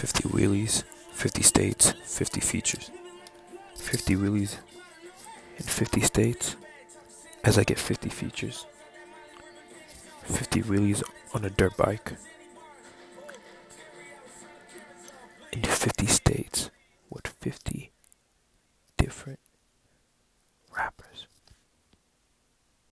50 wheelies, 50 states, 50 features. 50 wheelies in 50 states as I get 50 features. 50 wheelies on a dirt bike. In 50